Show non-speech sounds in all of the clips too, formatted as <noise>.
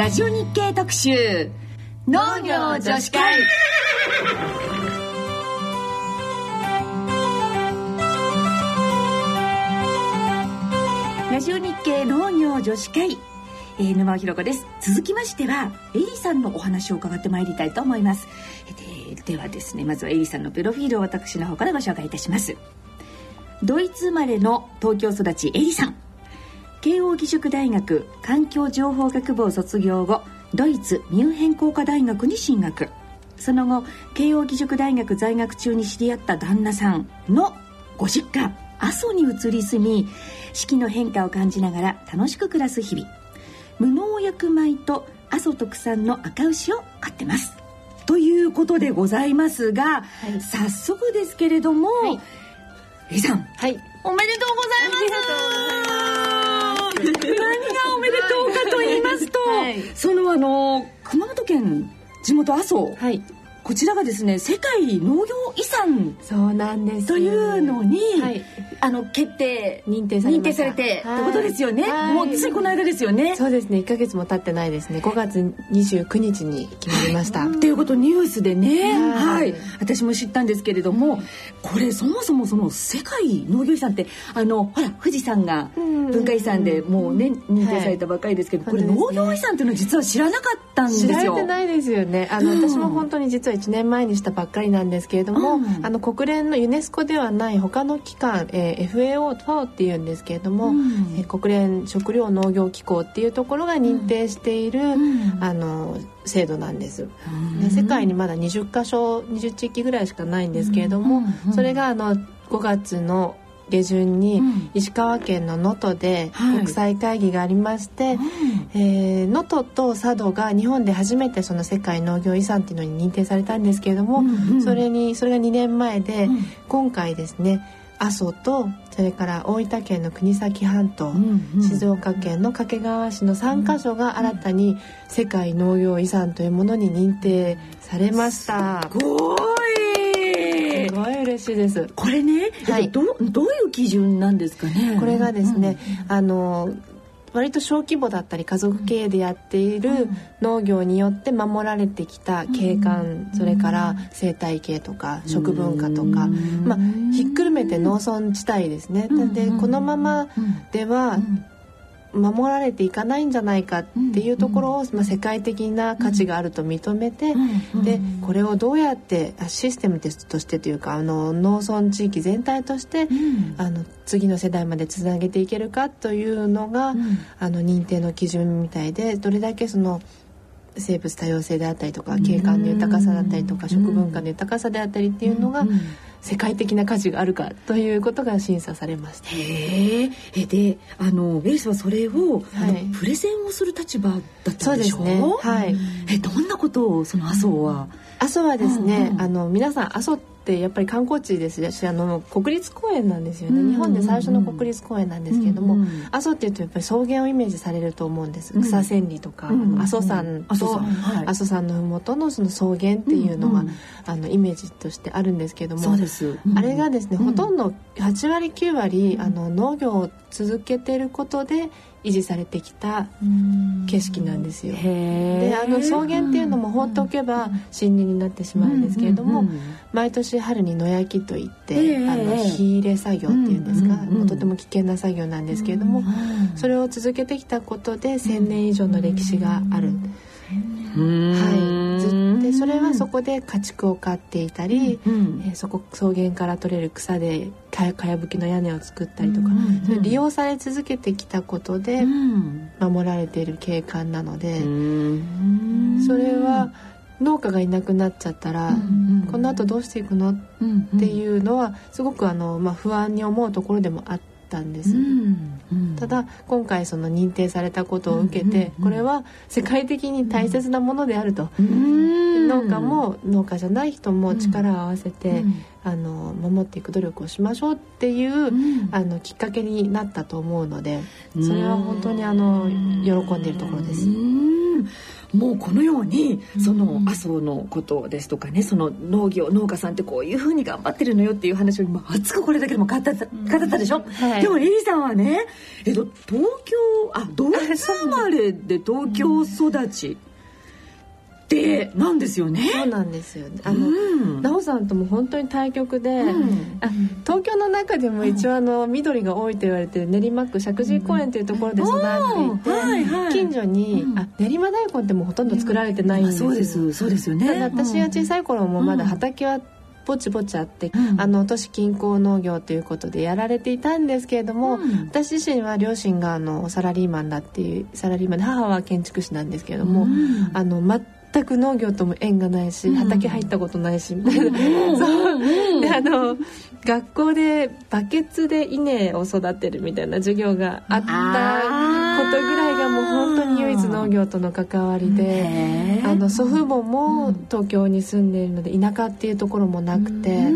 ラジオ日経特集。農業女子会。ラジオ日経農業女子会、えー、沼尾ひ子です。続きましてはエリさんのお話を伺ってまいりたいと思います。でではですねまずはエリさんのプロフィールを私の方からご紹介いたします。ドイツ生まれの東京育ちエリさん。慶應義塾大学環境情報学部を卒業後ドイツミュンヘン工科大学に進学。その後慶應義塾大学在学中に知り合った旦那さんのご実家阿蘇に移り住み四季の変化を感じながら楽しく暮らす日々。無農薬米と阿蘇特産の赤牛を飼ってます。ということでございますが、はい、早速ですけれども、はい、えさん、はい、おめでとうございます何がおめでとうかと言いますと、はい、そのあの熊本県地元阿蘇、はい、こちらがですね世界農業遺産そうなんです。というのに、はい、あの決定認定され認定されてってことですよね、もうついこの間ですよね。そうですね。1か月も経ってないですね。5月29日に決まりました。っていうことニュースでね。はい。私も知ったんですけれども、これそもそもその世界農業遺産ってあのほら富士山が文化遺産でもうね認定されたばかりですけど、これ農業遺産っていうのは実は知らなかったんですよ。知られてないですよね。あの、私も本当に実は1年前にしたばっかりなんですけれども、うん、あの国連のユネスコではない他の機関、えー、FAO ファオっていうんですけれども、うん、えー、国連食糧農業機構っていうところが認定している、うん、あの制度なんです、で世界にまだ20箇所20地域ぐらいしかないんですけれども、それがあの5月の下旬に石川県の能登で国際会議がありまして能登、と佐渡が日本で初めてその世界農業遺産っていうのに認定されたんですけれども、うんうん、それにそれが2年前で、うん、今回ですね阿蘇とそれから大分県の国東半島、うんうん、静岡県の掛川市の3カ所が新たに世界農業遺産というものに認定されました。すごすごい嬉しいです。これね、はい、どどういう基準なんですかね？これがですね、うん、あの割と小規模だったり家族経営でやっている農業によって守られてきた景観、それから生態系とか食文化とか、まあ、ひっくるめて農村地帯ですね。でこのままでは守られていかないんじゃないかっていうところを、まあ、世界的な価値があると認めて、でこれをどうやってシステムとしてというかあの農村地域全体として、あの次の世代までつなげていけるかというのが、あの認定の基準みたいでどれだけその生物多様性であったりとか景観の豊かさだったりとか食文化の豊かさであったりっていうのが世界的な価値があるかということが審査されました。へえ。で、あのウェルスはそれを、はい、プレゼンをする立場だったんでしょ？う。そうですね。はい。え、どんなことをその麻生は、阿蘇はですね、うんうん、あの皆さん阿蘇ってやっぱり観光地ですしあの国立公園なんですよね、日本で最初の国立公園なんですけれども、阿蘇っていうとやっぱり草原をイメージされると思うんです、うん、草千里とか、うん、阿蘇山と阿蘇山の麓のその草原っていうのが、あのイメージとしてあるんですけども、あれがですね、ほとんど8割9割あの農業を続けてることで維持されてきた景色なんですよ。であの草原っていうのも放っておけば森林になってしまうんですけれども、毎年春に野焼きといってあの火入れ作業っていうんですか、もうとても危険な作業なんですけれども、それを続けてきたことで1,000年以上の歴史がある。はい、ずでそれはそこで家畜を飼っていたり、うん、えー、そこ草原から取れる草でかやかやぶきの屋根を作ったりとか、うん、それ利用され続けてきたことで守られている景観なので、それは農家がいなくなっちゃったら、このあとどうしていくの、っていうのはすごくあの、まあ、不安に思うところでもあって。ったんです、うんうん、ただ今回その認定されたことを受けて、これは世界的に大切なものであると、農家も農家じゃない人も力を合わせて、あの守っていく努力をしましょうっていう、あのきっかけになったと思うのでそれは本当にあの喜んでいるところです。もうこのようにその麻生のことですとかねその農業農家さんってこういうふうに頑張ってるのよっていう話を今熱くこれだけでも語った語ったでしょ、はい、でもエリさんはね、えっと、東京あドイツ生まれで東京育ち。ってなんですよね。そうなんですよ、ね。あの、うん、なおさんとも本当に対局で、うん、あ東京の中でも一応あの緑が多いと言われて練馬区石神井公園というところで育っていて、はいはい、近所に、あ練馬大根ってもほとんど作られてないんですそうです。そうですよね。私が小さい頃もまだ畑は、ぼちぼちあって、うん、あの都市近郊農業ということでやられていたんですけれども、うん、私自身は両親があのサラリーマンだっていうサラリーマンで母は建築士なんですけれども、うん、あの全く農業とも縁がないし、畑入ったことないしみたいな、そう。であの学校でバケツで稲を育てるみたいな授業があったことぐらいがもう本当に唯一農業との関わりであの祖父母も東京に住んでいるので田舎っていうところもなくて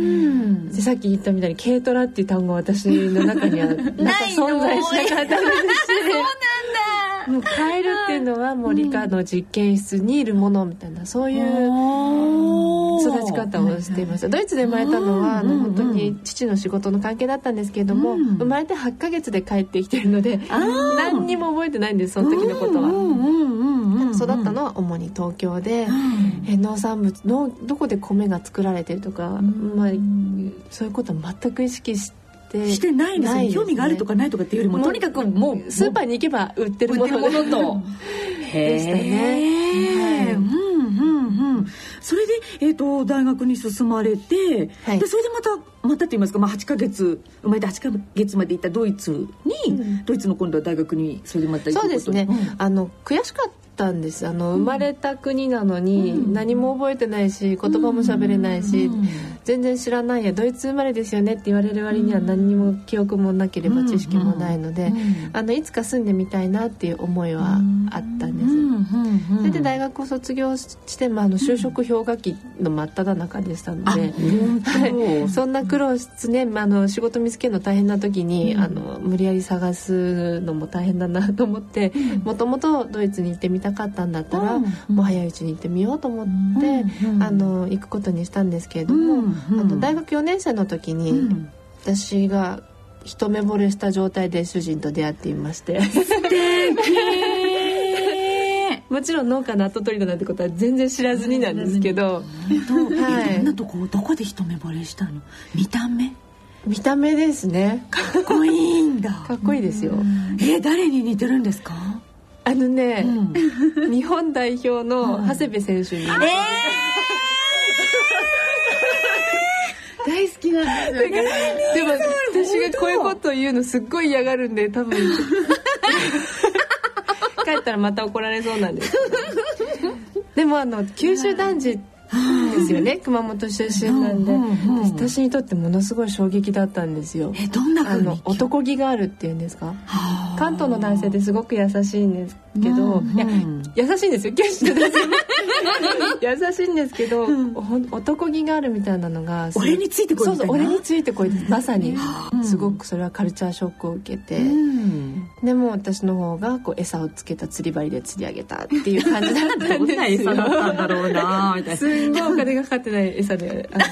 でさっき言ったみたいに軽トラっていう単語は私の中には <laughs> なんか存在しなかったです。<laughs> し。もうカエルっていうのはもう理科の実験室にいるものみたいなそういう育ち方をしていましたドイツで生まれたのはあの本当に父の仕事の関係だったんですけれども生まれて8ヶ月で帰ってきてるので何にも覚えてないんですその時のことは。育ったのは主に東京で、え農産物のどこで米が作られてるとか、まあ、そういうことは全く意識して。してしてないんですよ、ね、興味があるとかないとかっていうよりもとにかくもうスーパーに行けば売ってるもの。と。<laughs> でしたね。はい、うんうんうん。それで、えーと、大学に進まれて、はい、でそれでまたまたって言いますか、まあ、8か月生まれて8か月まで行ったドイツに、うん、ドイツの今度は大学にそれでまた行くそうですね、うん、あの悔しかったんです。あの生まれた国なのに何も覚えてないし言葉も喋れないし、全然知らないやドイツ生まれですよねって言われる割には何にも記憶もなければ知識もないので、あのいつか住んでみたいなっていう思いはあったんです、それで大学を卒業して、まあ、あの就職氷河期の真っ只中でしたので、はい、そんな苦労してね、まあ、あの仕事見つけるの大変な時に、あの無理やり探すのも大変だなと思ってもともとドイツに行ってみたかったんだったら、うん、もう早いうちに行ってみようと思って、うん、あの行くことにしたんですけれども、あの大学4年生の時に、私が一目惚れした状態で主人と出会っていまして。<laughs> もちろん農家の跡取りだなんてことは全然知らずになんですけど、はい、どんなとこどこで一目惚れしたの？見た目？見た目ですね。かっこいいんだ。<laughs> かっこいいですよ。えー、誰に似てるんですか？あのね、うん、日本代表の長谷部選手に、うん、えー、<laughs> 大好きなんですよ、ね、でも私がこういうことを言うのすっごい嫌がるんで多分。<laughs> 帰ったらまた怒られそうなんです。でもあの九州男児ですよね。熊本出身なんで、私にとってものすごい衝撃だったんですよ。えどんなあの男気があるっていうんですか？関東の男性ってすごく優しいんですけど、いや優しいんですよ。九州の男性 <laughs> 優しいんですけど、男気があるみたいなのが俺についてこいそうそう俺についてこいまさにすごくそれはカルチャーショックを受けて、でも私の方がこう餌をつけた釣り針で釣り上げたっていう感じだったんですよ。どんな餌だったんだろうなみたいな。すごいお金がかかってない餌であの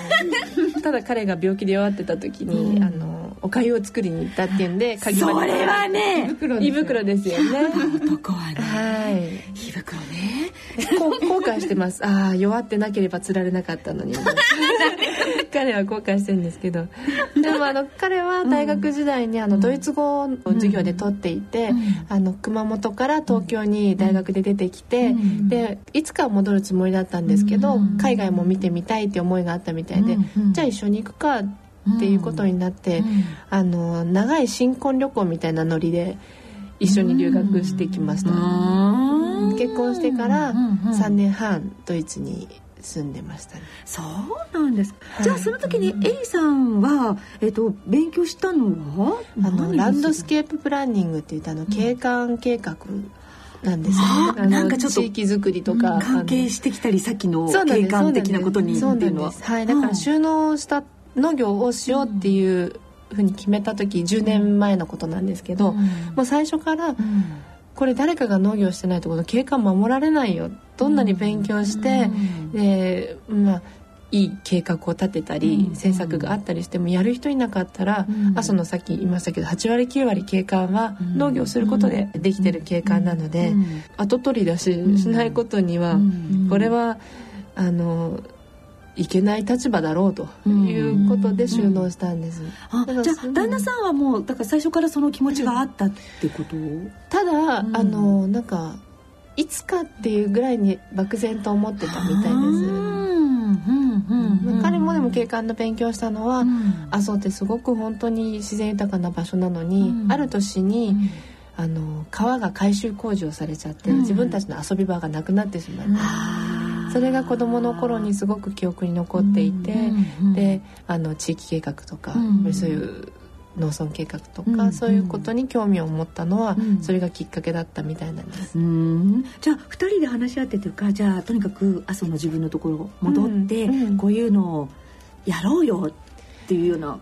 <laughs> ただ彼が病気で弱ってた時に、うん、あのお粥を作りに行ったっていうんで鍵それはね胃袋ですよね。男はね、はい、胃袋ね。後悔してます。ああ弱ってなければ釣られなかったのに。<laughs> 彼は後悔してるんですけど。でもあの彼は大学時代にあのドイツ語を授業で取っていて、うん、あの熊本から東京に大学で出てきて、うん、でいつかは戻るつもりだったんですけど、うん、海外も見てみたいって思いがあったみたいで、じゃあ一緒に行くかっていうことになって、あの長い新婚旅行みたいなノリで一緒に留学してきました。結婚してから3年半ドイツに住んでました、ね、そうなんです、はい、じゃあその時にエリさんは、えっと、勉強したのは？あのランドスケーププランニングっていったの景観計画なんですよ。ね。なんかちょっと地域づくりとか関係してきたりさっきの景観的なことにっていうのは。はい、だから収納した農業をしようっていうふうに決めた時10年前のことなんですけど、もう最初から、これ誰かが農業してないとこの景観守られないよ。どんなに勉強して、でまあいい計画を立てたり、政策があったりしてもやる人いなかったら、阿蘇のさっき言いましたけど8割9割景観は農業することでできてる景観なので、後取り出ししないことには、これはあのいけない立場だろうということで収納したんです。あじゃあ旦那さんはもうだから最初からその気持ちがあったってこと、ただ、あのなんかいつかっていうぐらいに漠然と思ってたみたいです。彼もでも景観の勉強したのは、うん、阿蘇ってすごく本当に自然豊かな場所なのに、うん、ある年に、あの川が改修工事をされちゃって、自分たちの遊び場がなくなってしまって、それが子どもの頃にすごく記憶に残っていて、であの地域計画とか、そういう農村計画とか、うんうん、そういうことに興味を持ったのは、うん、それがきっかけだったみたいなんです。じゃあ2人で話し合ってというかじゃあとにかく阿蘇の自分のところ戻って、うんうん、こういうのをやろうよっていうような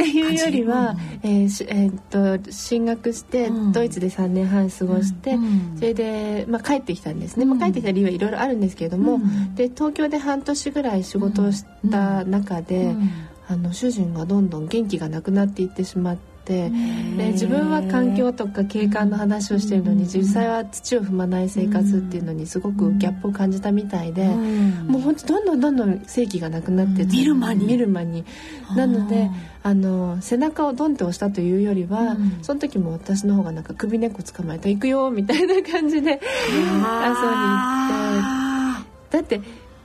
っていうよりは、えーえー、っと進学して、ドイツで3年半過ごして、それで、まあ、帰ってきたんですね、まあ、帰ってきた理由はいろいろあるんですけれども、で東京で半年ぐらい仕事をした中で、あの主人がどんどん元気がなくなっていってしまって。で自分は環境とか景観の話をしてるのに実際は土を踏まない生活っていうのにすごくギャップを感じたみたいで、もう本当どんどんどんどん正気がなくなって見る間に。見る間に。なのであの背中をドンって押したというよりは、その時も私の方がなんか首根っこ捕まえた行くよみたいな感じで遊びに行って。だって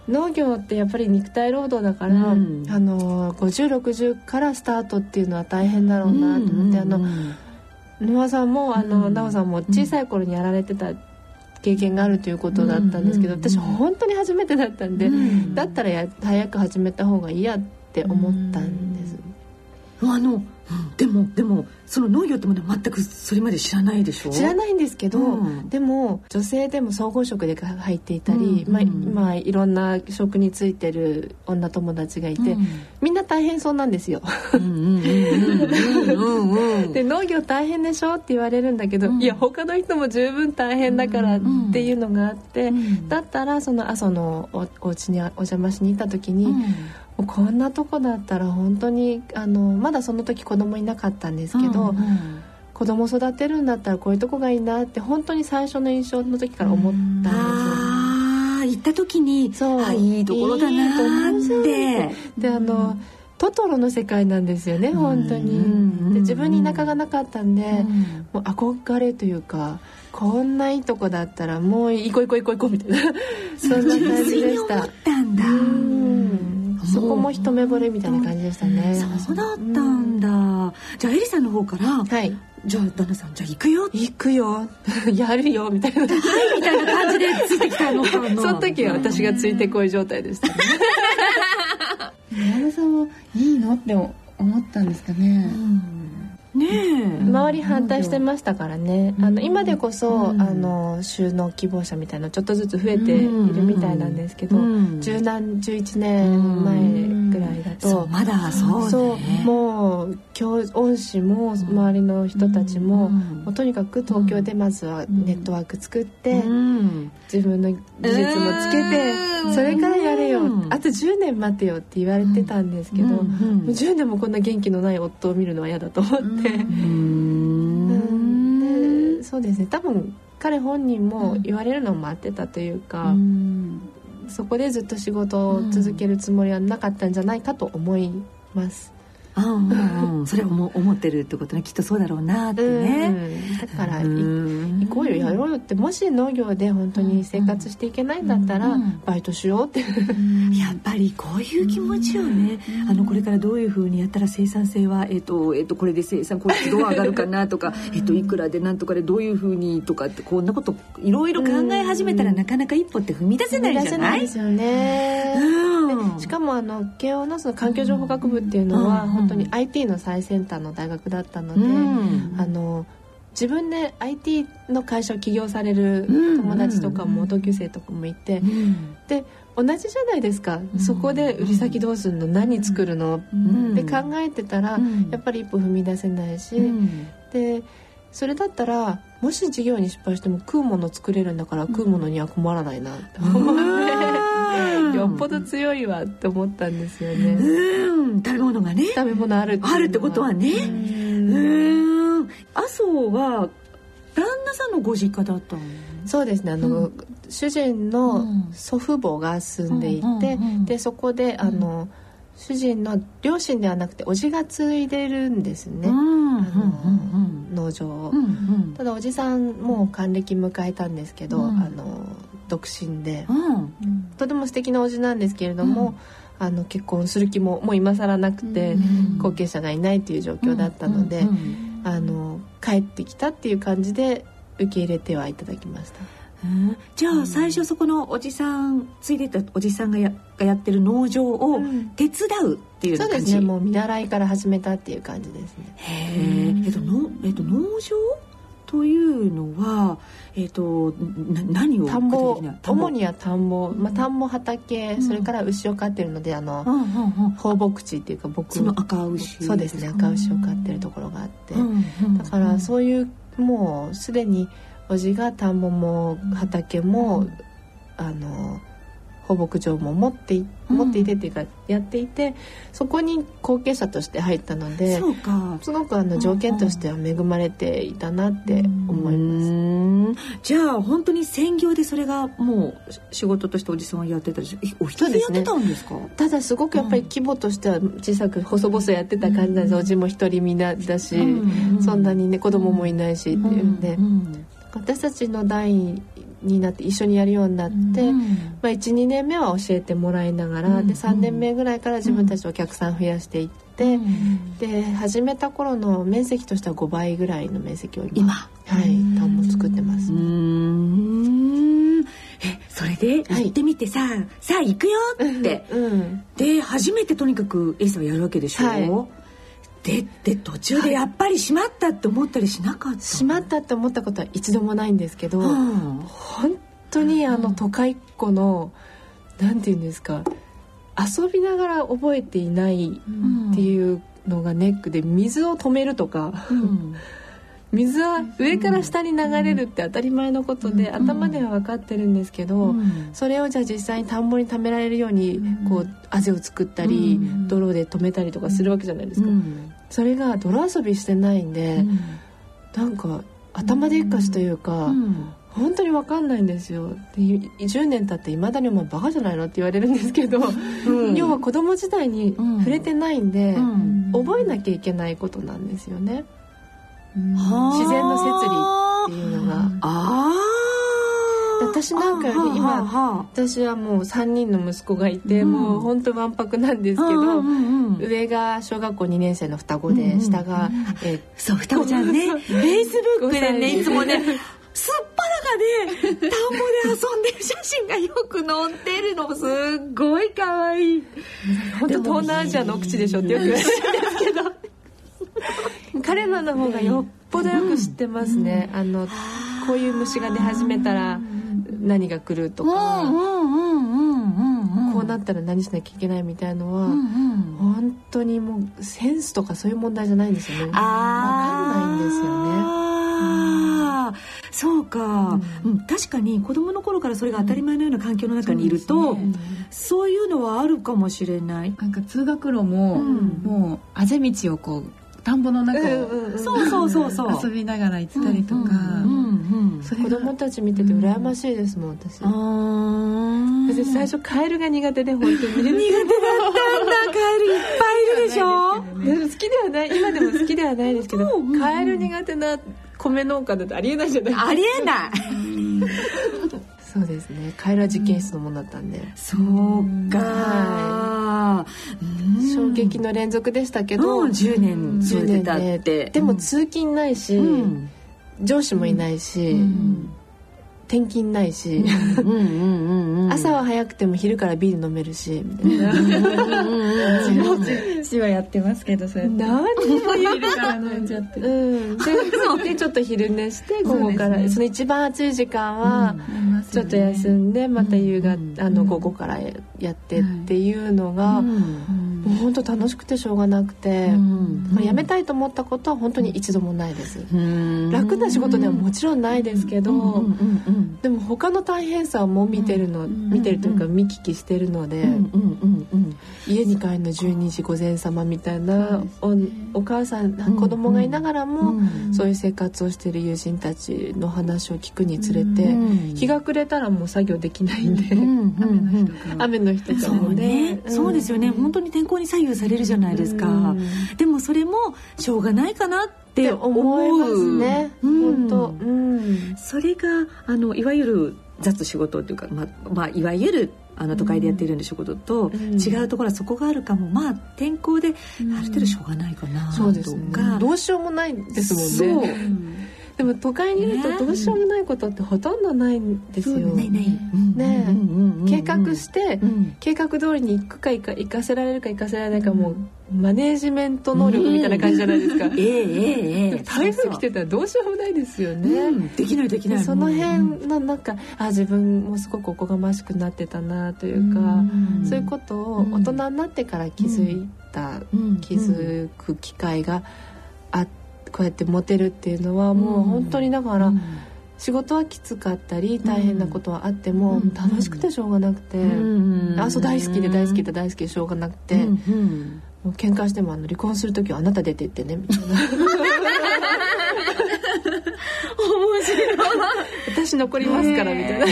農業ってやっぱり肉体労働だから、うん、あの5060からスタートっていうのは大変だろうなと思って、あの沼さんもあの奈緒さんも小さい頃にやられてた経験があるということだったんですけど、私本当に初めてだったんで、だったらや早く始めた方がいいやって思ったんです。あのでもでもその農業ってものは全くそれまで知らないでしょ？知らないんですけど、うん、でも女性でも総合職で入っていたり、うん、まあ、まあいろんな職についてる女友達がいて、うん、みんな大変そうなんですよ。で農業大変でしょって言われるんだけど、いや他の人も十分大変だからっていうのがあって、だったらその阿蘇のおお家にお邪魔しに行った時に。こんなとこだったら本当にあのまだその時子供いなかったんですけど、うんうん、子供育てるんだったらこういうとこがいいなって本当に最初の印象の時から思ったんですよ。あ行った時にそういいところだなと思って。であの、トトロの世界なんですよね本当に、で自分に田舎がなかったんで、もう憧れというかこんないいとこだったらもう行こう行こう行こう行こうみたいな。そんな感じでした。ったんだ、そこも一目惚れみたいな感じでしたね。そうだったんだ。うん、じゃあエリさんの方から、はい、じゃあ旦那さんじゃあ行くよ。行くよ。<laughs> やるよみたいな。はいみたいな感じでついてきたの。か <laughs> なその時は私がついてこい状態でしたね。<laughs> 旦那さんもいいの？って思ったんですかね、うんね周り反対してましたからね、あの今でこそ、あの収納希望者みたいなちょっとずつ増えているみたいなんですけど、十何11年前ぐらいだと、まだそう、ね、もう教恩師も周りの人たちも,、もうとにかく東京でまずはネットワーク作って、自分の技術もつけて、それからやれよ、あと10年待てよって言われてたんですけど、もう10年もこんな元気のない夫を見るのは嫌だと思って。でそうですね。多分彼本人も言われるのを待ってたというか、うん、そこでずっと仕事を続けるつもりはなかったんじゃないかと思います。うんうん、それを思ってるってことね。きっとそうだろうなってね、うん、だから行こうよやろうよってもし農業で本当に生活していけないんだったらバイトしようって。やっぱりこういう気持ちをね。あのこれからどういうふうにやったら生産性は、えーとえー、とこれで生産効率どう上がるかなとか、えー、といくらでなんとかでどういうふうにとかってこんなこといろいろ考え始めたらなかなか一歩って踏み出せないじゃない？ですよね、うん、しかもあの慶応のその環境情報学部っていうのは、本当に IT の最先端の大学だったので、うん、あの自分で IT の会社を起業される友達とかも同級生とかもいて、うん、で同じじゃないですか、うん、そこで売り先どうするの？何作るの、って考えてたら、やっぱり一歩踏み出せないし、でそれだったらもし事業に失敗しても食うもの作れるんだから食うものには困らないな。って思って、よっぽど強いわって思ったんですよね。うん。食べ物がね。食べ物あるあるってことはね。うん。麻生は旦那さんのご実家だったのそうですね。あの、う主人の祖父母が住んでいて、うんうんうんうん。でそこであの、主人の両親ではなくておじが継いでるんですね、農場を、うんうんただおじさんもう還暦迎えたんですけど、うん。あの独身で、うん。とても素敵なおじなんですけれども、あの結婚する気ももう今更なくて、うん後継者がいないという状況だったので、うんうん。あの帰ってきたっていう感じで受け入れてはいただきました。うん。じゃあ最初そこのおじさんついでたおじさんがやがやってる農場をうん。手伝うっていう感じ、そうですね。もう見習いから始めたっていう感じですね。へえ、えっとのえっと農場というのはえっとな何を田んぼ。主には田んぼ、まあ、田んぼ畑、ん。それから牛を飼ってるのであの、うんうんうん。放牧地っていうか僕その赤牛。そうですね。赤牛を飼ってるところがあって、うんうん。だからそういうもうすでにおじが田んぼも畑も、うん。あの放牧場も持って持っていてっていうかやっていてそこに後継者として入ったのでそうか。すごくあの条件としては恵まれていたなって思います。うん。じゃあ本当に専業でそれがもう仕事としておじさんはやってたでしお一人でやってたんですか？ただすごくやっぱり規模としては小さく細々やってた感じなんです、おじも一人みんなだし、うん。そんなにね子供もいないしっていうんで、うん私たちの代になって一緒にやるようになって、うん。まあ、12年目は教えてもらいながら、うん。で3年目ぐらいから自分たちお客さん増やしていって、うん。で始めた頃の面積としては5倍ぐらいの面積を今今。はい田んぼ作ってます。うん。えそれではい。行ってみてさ、さあ行くよって。うん、で初めてとにかくエイさんはやるわけでしょ、はいでで途中でやっぱりしまったって思ったりしなかった？しまったって思ったことは一度もないんですけど、うん。本当にあの都会っ子のなんて言うんですか遊びながら覚えていないっていうのがネックで水を止めるとかうん <laughs> 水は上から下に流れるって当たり前のことでうん。頭では分かってるんですけどうん。それをじゃあ実際に田んぼに溜められるようにこうあぜを作ったりうん。泥で止めたりとかするわけじゃないですか。うん。それが泥遊びしてないんでなんか頭でっかちというかうん。本当に分かんないんですよ。で10年経っていまだに「お前バカじゃないの?」って言われるんですけど、うん。要は子供時代に触れてないんで、うん。覚えなきゃいけないことなんですよね。はあ自然の摂理っていうのが。ああ私なんかより今私はもう3人の息子がいて、うん。もう本当わんぱくなんですけど、上が小学校2年生の双子で、下が、えそう双子ちゃんね。フェイスブックでね。5歳い。つもねすっぱらかで田んぼで遊んでる写真がよく載ってるの。すっごい可愛い。本当東南アジアの奥地でしょってよく言われるんですけど彼らの方がよっぽどよく知ってますね、あのこういう虫が出始めたら何が来るとか、うんうんうんうんうんこうなったら何しなきゃいけないみたいのは、うんうん。本当にもうセンスとかそういう問題じゃないんですよね。分かんあないんですよね。そうか、うん確かに子供の頃からそれが当たり前のような環境の中にいると、そうですね。そういうのはあるかもしれない。なんか通学路も、うん。もうあぜ道をこう田んぼの中をそうそうそうそう。遊びながら行ったりとか、うん子供たち見てて羨ましいですもん私、私最初カエルが苦手で本当に。苦手だったんだ。カエルいっぱいいるでしょ。<laughs> 好きではない。今でも好きではないですけど、うんカエル苦手な米農家だとありえないじゃないありえない。そうですね。カエルは実験室のものだったんで、そうか、うん。衝撃の連続でしたけど、うん。10年10続いてたっ年て。ででも通勤ないし、うん。上司もいないし、うん転勤ないし、朝は早くても昼からビール飲めるしみたいな父はやってますけどそうやって。何？にも言えるから飲んじゃって。うん、ででちょっと昼寝して午後から。そ,、そうですねの一番暑い時間はちょっと休んんでまた夕方、午後からやってっていうのが、うんもう本当楽しくてしょうがなくて、まあ、辞めたいと思ったことは本当に一度もないです、楽な仕事ではもちろんないですけど、でも他の大変さも見てるの、見てるというか見聞きしてるので、家に帰るの12時午前様みたいなおお母さん子供がいながらも、そういう生活をしてる友人たちの話を聞くにつれて、日が暮れたらもう作業できないんで、雨の日とかもね。そうですよね。本当に天候に左右されるじゃないですか、でもそれもしょうがないかなって思いますね、本当、うん、それがあのいわゆる雑仕事というか、まあまあ、いわゆるあの都会でやっているんで仕事と違うところはそこがあるかも、まあ天候である程度しょうがないかなとか、そうですね、どうしようもないですもんね。でも都会にいるとどうしようもないことってほとんどないんですよ。ねね計画して、計画通りに行くか行か行かせられるか行かせられないかもうマネージメント能力みたいな感じじゃないですか。ええええ台風来てたらどうしようもないですよね。できないできない。その辺のなんかあ自分もすごくおこがましくなってたなというか、そういうことを大人になってから気づいた、気づく機会があって。こうやって持てるっていうのはもう本当にだから、仕事はきつかったり大変なことはあっても、楽しくてしょうがなくて、あそう大好きで大好きで大好きでしょうがなくて、もう喧嘩してもあの離婚する時はあなた出てってねみたいな。<laughs> 面白い。<laughs> 私残りますからみたいな、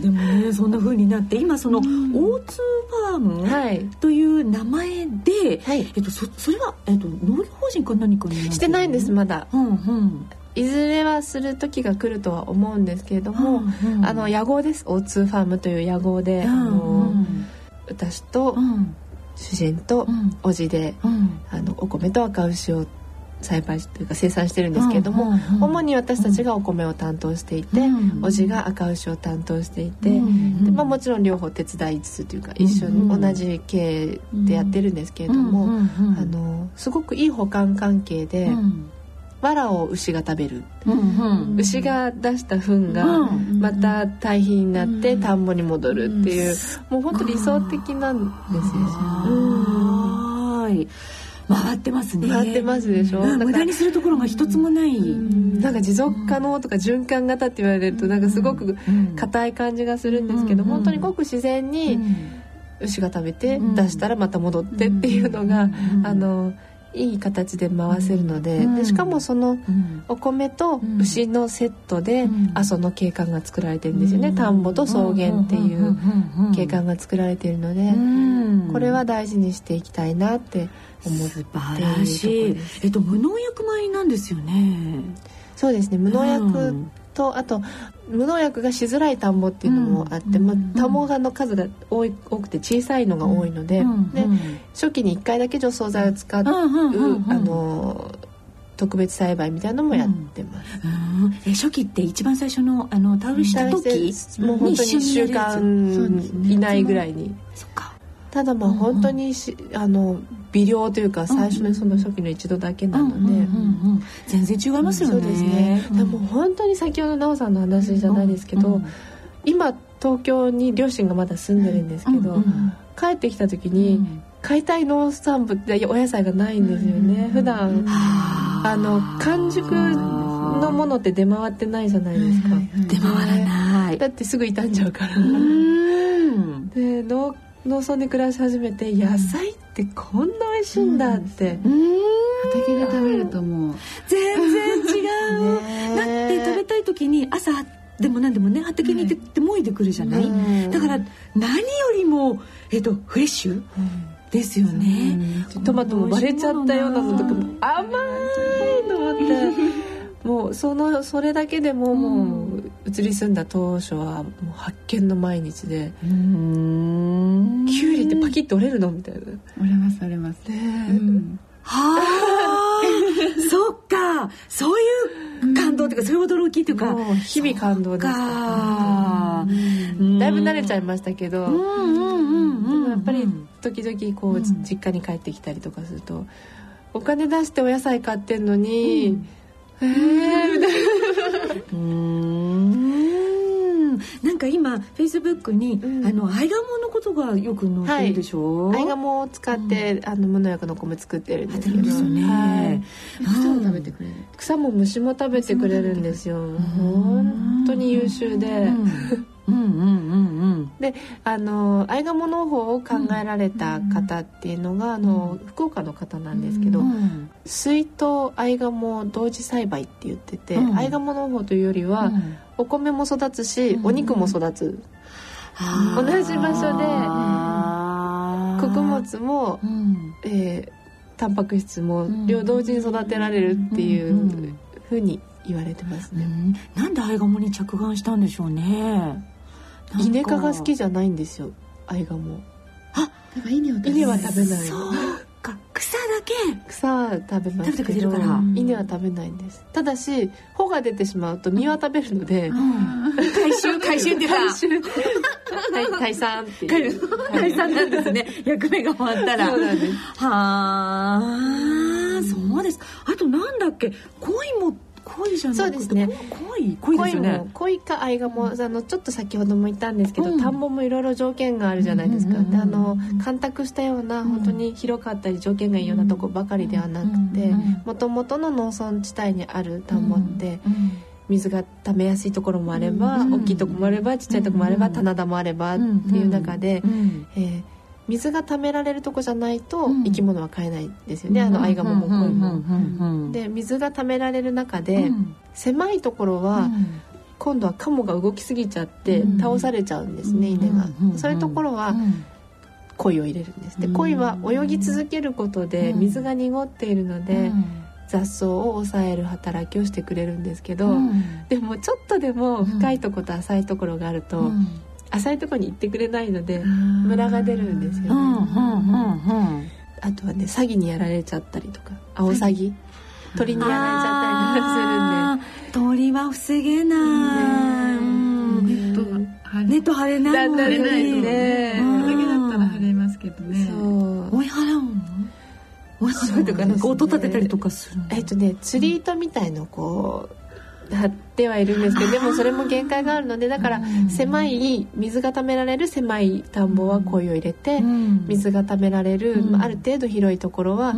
でもねそんな風になって今その O2 ファームという名前で、はい、えっと、そそれは、えっと、農業法人か何かにしてないんですまだ、うんうん、いずれはする時が来るとは思うんですけれども、うんうん、あの野号です。O2 ファームという野号で、うんうん、あの私と主人と叔父で、うん、あのお米と赤牛を栽培というか生産してるんですけれども、主に私たちがお米を担当していて、うん、おじが赤牛を担当していて、まあ、もちろん両方手伝いつつというか一緒に同じ経営でやってるんですけれども、あのすごくいい補完関係で。うん。藁を牛が食べる、牛が出した糞がまた堆肥になって田んぼに戻るっていう、もう本当理想的なんですよ。はい回ってますね。回ってますでしょ、うん、無駄にするところが一つもない、うん、なんか持続可能とか循環型って言われるとなんかすごく硬い感じがするんですけど、うん、本当にごく自然に牛が食べて出したらまた戻ってっていうのが、あのいい形で回せるのででしかもそのお米と牛のセットで阿蘇の景観が作られてるんですよね。田んぼと草原っていう景観が作られてるのでこれは大事にしていきたいなって思って素晴らしい。えっと無農薬米なんですよね。そうですね。無農薬とあと無農薬がしづらい田んぼっていうのもあって、まあ、田んぼの数が多い多くて小さいのが多いので,、で初期に1回だけ除草剤を使う、あの特別栽培みたいなのもやってます、うん、え初期って一番最初のあのタオルした時もう本当に1週間以内ぐらいに、そっか。ただまあ本当にし、あの微量というか最初のその初期の一度だけなので全然違いますよね。そうですね。でも本当に先ほど奈緒さんの話じゃないですけど、今東京に両親がまだ住んでるんですけど、帰ってきた時に、買いたい農産物ってお野菜がないんですよね。普段あの完熟のものって出回ってないじゃないですか。出回らない。だってすぐ傷んじゃうから。で農農村で暮らし始めて野菜ってこんな美味しいんだって、うん、畑で食べるともう全然違う。<laughs> だって食べたい時に朝でも何でもね畑に行ってもいでくるじゃない、うん、だから何よりも、えっと、フレッシュ、うん。ですよね、トマトも割れちゃったようなのとかも甘いと思ってもうそのそれだけでももう移り住んだ当初はもう発見の毎日できゅうりってパキッと折れるのみたいな。折れます折れます。ね、うん、はあ。<laughs> そっか。そういう感動っていうかそういう驚きっていうか。日々感動ですか。だいぶ慣れちゃいましたけど。でもやっぱり時々こう実家に帰ってきたりとかするとお金出してお野菜買ってんのに、うんえー、みたいな。うんなんか今フェイスブックに、うん、あのアイガモのことがよく載ってるでしょ、はい、アイガモを使って、うん、あの無農薬の米作ってるんですけど。ですよね、はい、草も食べてくれる。草も虫も食べてくれるんですよ。本当に優秀で、うんうんうんうんであのアイガモ農法を考えられた方っていうのが、あの福岡の方なんですけど、水筒アイガモ同時栽培って言ってて、アイガモ農法というよりは、お米も育つし、お肉も育つ、同じ場所で穀物も、えー、タンパク質も両同時に育てられるっていうふうに言われてますね、なんでアイガモに着眼したんでしょうねイネ科が好きじゃないんですよ。アイガモ。あだから稲は稲は食べない。そうか。草だけ。草食べますけど。稲は食べないんです。ただし穂が出てしまうと実は食べるので、うん、回収 <laughs> 回収って回収。退散っていう。退散なんですね。役目が終わったら。そうなんです。はあそうですあとなんだっけ。恋も恋じゃそうですね。恋恋ですよね。恋か愛がもあのちょっと先ほども言ったんですけど、うん、田んぼもいろいろ条件があるじゃないですか、であの干拓したような本当に広かったり条件がいいようなとこばかりではなくてもともとの農村地帯にある田んぼって、水が溜めやすいところもあれば、大きいとこもあればちっちゃいとこもあれば、棚田もあればっていう中で、えー水が溜められるとこじゃないと生き物は飼えないですよね、うん、あのアイガモも恋も。で水が溜められる中で、狭いところは、今度はカモが動きすぎちゃって倒されちゃうんですね、稲が。そういうところは、鯉を入れるんですで鯉は泳ぎ続けることで水が濁っているので、雑草を抑える働きをしてくれるんですけど、でもちょっとでも深いところと浅いところがあると、浅いところに行ってくれないのでムラが出るんですよね。あとはね詐欺にやられちゃったりとかアオサギ。鳥にやられちゃったりとかするんで。鳥は防げない、ネット貼れ。ないもんね。れないね。これだけだったら貼れますけどね。そう。追い払うの？追い払うとかなんか音立てたりとかするえっとね釣り糸みたいのこう張ってはいるんですけどでもそれも限界があるのでだから狭い水がためられる狭い田んぼは鯉を入れて水がためられる、ある程度広いところは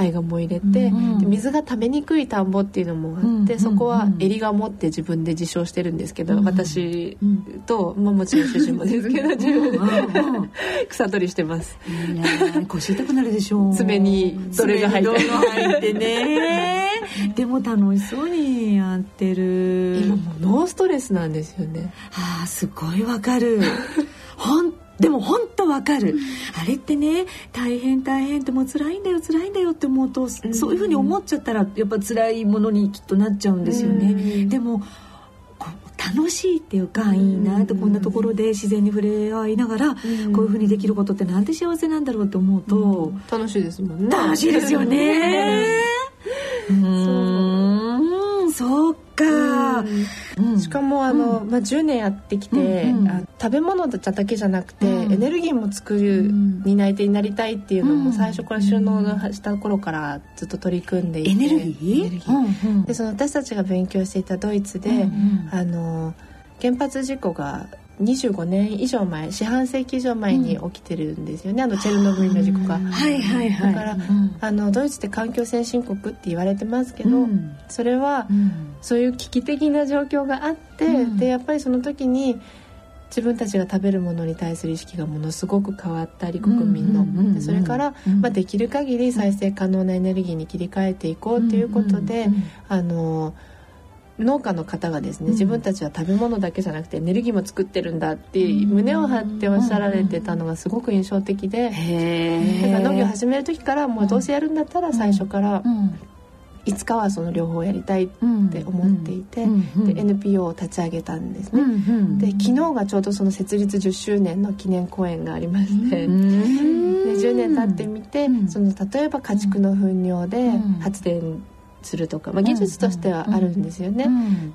アイガモ入れて、うん、水が溜めにくい田んぼっていうのもあって、うん、そこは襟が持って自分で自称してるんですけど、うん、私と、まあ、もちろん主人もですけど自分で <laughs> 草取りしてます。腰痛くなるでしょう。爪にどれが入って。入ってね。<laughs> でも楽しそうにやってる。今もうノーストレスなんですよね。はあすごいわかる。<laughs> 本でも本当わかる、あれってね大変大変ってもう辛いんだよ辛いんだよって思うと、そういうふうに思っちゃったらやっぱ辛いものにきっとなっちゃうんですよね、でも楽しいっていうかいいなとこんなところで自然に触れ合いながらこういうふうにできることってなんて幸せなんだろうと思うと、楽しいですもんね。楽しいですよねうん。そうか、うん、しかもあの、うん、まあ、10年やってきて、うんうん、食べ物だけじゃなくて、エネルギーも作る担い手になりたいっていうのも最初から収納した頃からずっと取り組んでいて。エネルギー？でその私たちが勉強していたドイツで、うんうん、あの原発事故が25年以上前四半世紀以上前に起きてるんですよね、うん、あのチェルノブイリの事故が。はいはいはい、だから、うん、あのドイツって環境先進国って言われてますけど、うん、それは、そういう危機的な状況があって、でやっぱりその時に自分たちが食べるものに対する意識がものすごく変わったり国民の、それから、まあ、できる限り再生可能なエネルギーに切り替えていこうということで、あの。農家の方がですね、自分たちは食べ物だけじゃなくてエネルギーも作ってるんだって胸を張っておっしゃられてたのがすごく印象的で、だから農業始める時からもうどうせやるんだったら最初から、いつかはその両方やりたいって思っていて、で NPO を立ち上げたんですね、で昨日がちょうどその設立10周年の記念公演がありまして、で10年経ってみて、その例えば家畜の糞尿で発電するとか、まあ、技術としてはあるんですよね、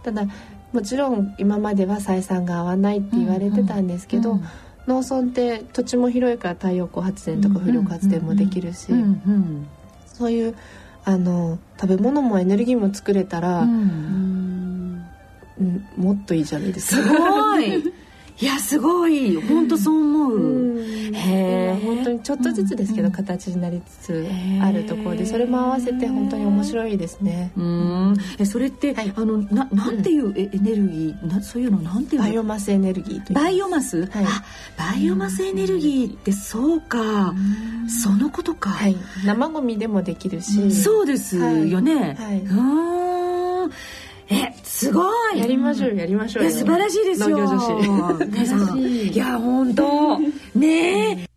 ただもちろん今までは採算が合わないって言われてたんですけど、農村って土地も広いから太陽光発電とか風力発電もできるし、そういうあの食べ物もエネルギーも作れたら、うん、もっといいじゃないですか。すごい <laughs> いやすごい。本当そう思う、うん、へえ本当にちょっとずつですけど、形になりつつあるところでそれも合わせて本当に面白いですね。うん。えそれって、はい、あのななんていうエネルギー？なそういうのなんていうバイオマスエネルギーバイオマス、はい、あバイオマスエネルギーってそうか。そのことか、はい、生ゴミでもできるし。そうですよね、はい、うんえすごい。やりましょうやりましょう素晴らしいですよ。農業女子。<laughs> <laughs> いや本当。ねえ